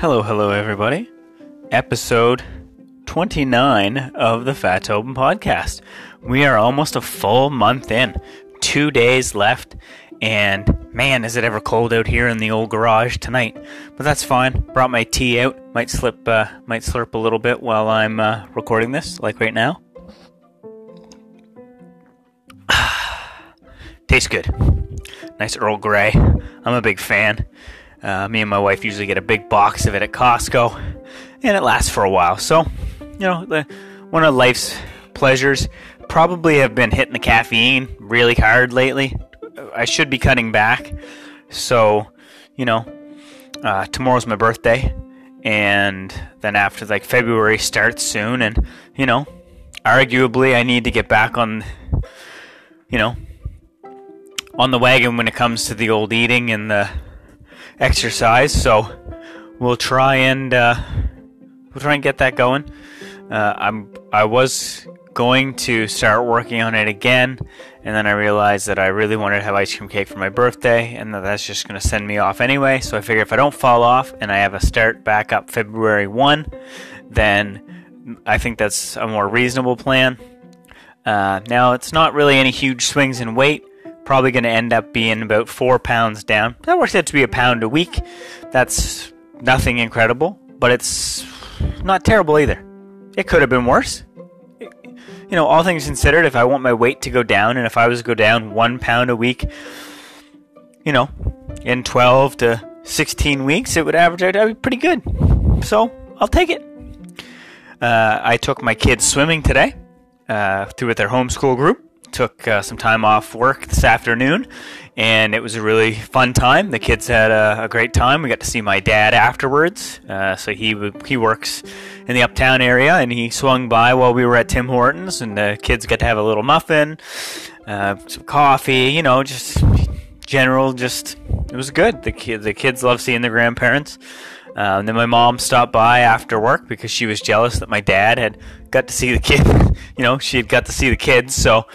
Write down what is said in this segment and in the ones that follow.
Hello, hello, everybody. Episode 29 of the Fat Open Podcast. We are almost a full month in, two days left, and man, is it ever cold out here in the old garage tonight. But that's fine. Brought my tea out. Might slip, uh, might slurp a little bit while I'm uh, recording this, like right now. Tastes good. Nice Earl Grey. I'm a big fan. Uh, me and my wife usually get a big box of it at Costco, and it lasts for a while. So, you know, the, one of life's pleasures. Probably have been hitting the caffeine really hard lately. I should be cutting back. So, you know, uh, tomorrow's my birthday, and then after like February starts soon, and you know, arguably I need to get back on, you know, on the wagon when it comes to the old eating and the exercise. So we'll try and uh, we'll try and get that going. Uh, I'm I was going to start working on it again, and then I realized that I really wanted to have ice cream cake for my birthday, and that that's just going to send me off anyway. So I figure if I don't fall off and I have a start back up February one, then I think that's a more reasonable plan. Uh, now it's not really any huge swings in weight probably going to end up being about four pounds down. That works out to be a pound a week. That's nothing incredible, but it's not terrible either. It could have been worse. You know, all things considered, if I want my weight to go down and if I was to go down one pound a week, you know, in 12 to 16 weeks, it would average out to be pretty good. So I'll take it. Uh, I took my kids swimming today uh, through with their homeschool group took uh, some time off work this afternoon, and it was a really fun time. The kids had a, a great time. We got to see my dad afterwards. Uh, so he he works in the uptown area, and he swung by while we were at Tim Hortons, and the kids got to have a little muffin, uh, some coffee. You know, just general. Just it was good. The kids the kids love seeing their grandparents. Um, then my mom stopped by after work because she was jealous that my dad had got to see the kid. you know, she had got to see the kids, so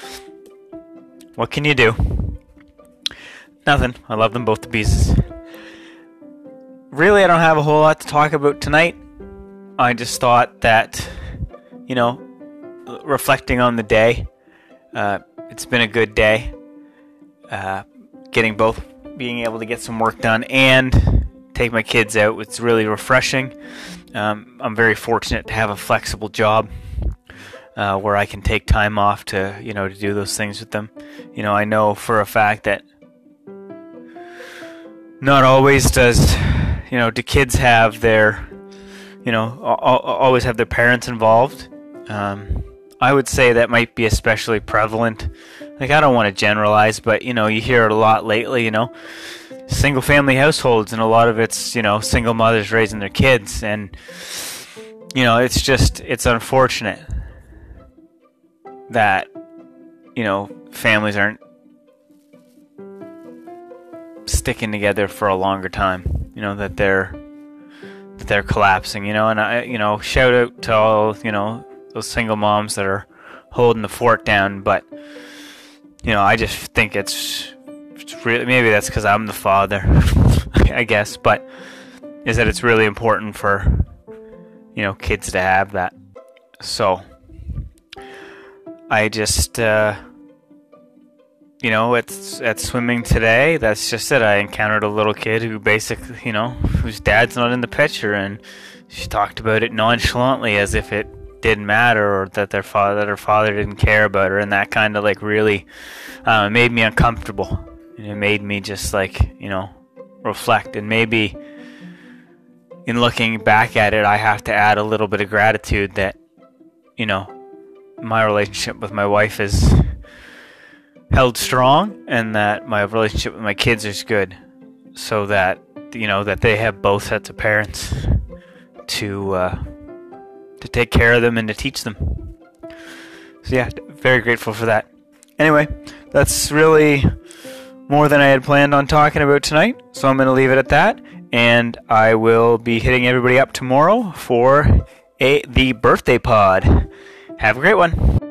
what can you do? Nothing. I love them both to pieces. Really, I don't have a whole lot to talk about tonight. I just thought that, you know, reflecting on the day, uh, it's been a good day. Uh, getting both, being able to get some work done and take my kids out, it's really refreshing. Um, I'm very fortunate to have a flexible job uh, where I can take time off to you know to do those things with them. You know, I know for a fact that not always does you know do kids have their you know always have their parents involved. Um, I would say that might be especially prevalent. Like I don't want to generalize, but you know you hear it a lot lately. You know, single family households and a lot of it's you know single mothers raising their kids and you know it's just it's unfortunate that you know families aren't sticking together for a longer time. You know that they're that they're collapsing. You know, and I you know shout out to all you know those single moms that are holding the fort down. But you know, I just think it's, it's really maybe that's because I'm the father, I guess. But is that it's really important for you know kids to have that. So I just, uh, you know, at at swimming today, that's just it. I encountered a little kid who basically, you know, whose dad's not in the picture, and she talked about it nonchalantly as if it didn't matter or that their father that her father didn't care about her, and that kind of like really uh, made me uncomfortable. And it made me just like you know reflect, and maybe in looking back at it, I have to add a little bit of gratitude that you know my relationship with my wife is held strong and that my relationship with my kids is good. So that you know that they have both sets of parents to uh, to take care of them and to teach them. So yeah very grateful for that. Anyway that's really more than i had planned on talking about tonight so i'm going to leave it at that and i will be hitting everybody up tomorrow for a the birthday pod have a great one.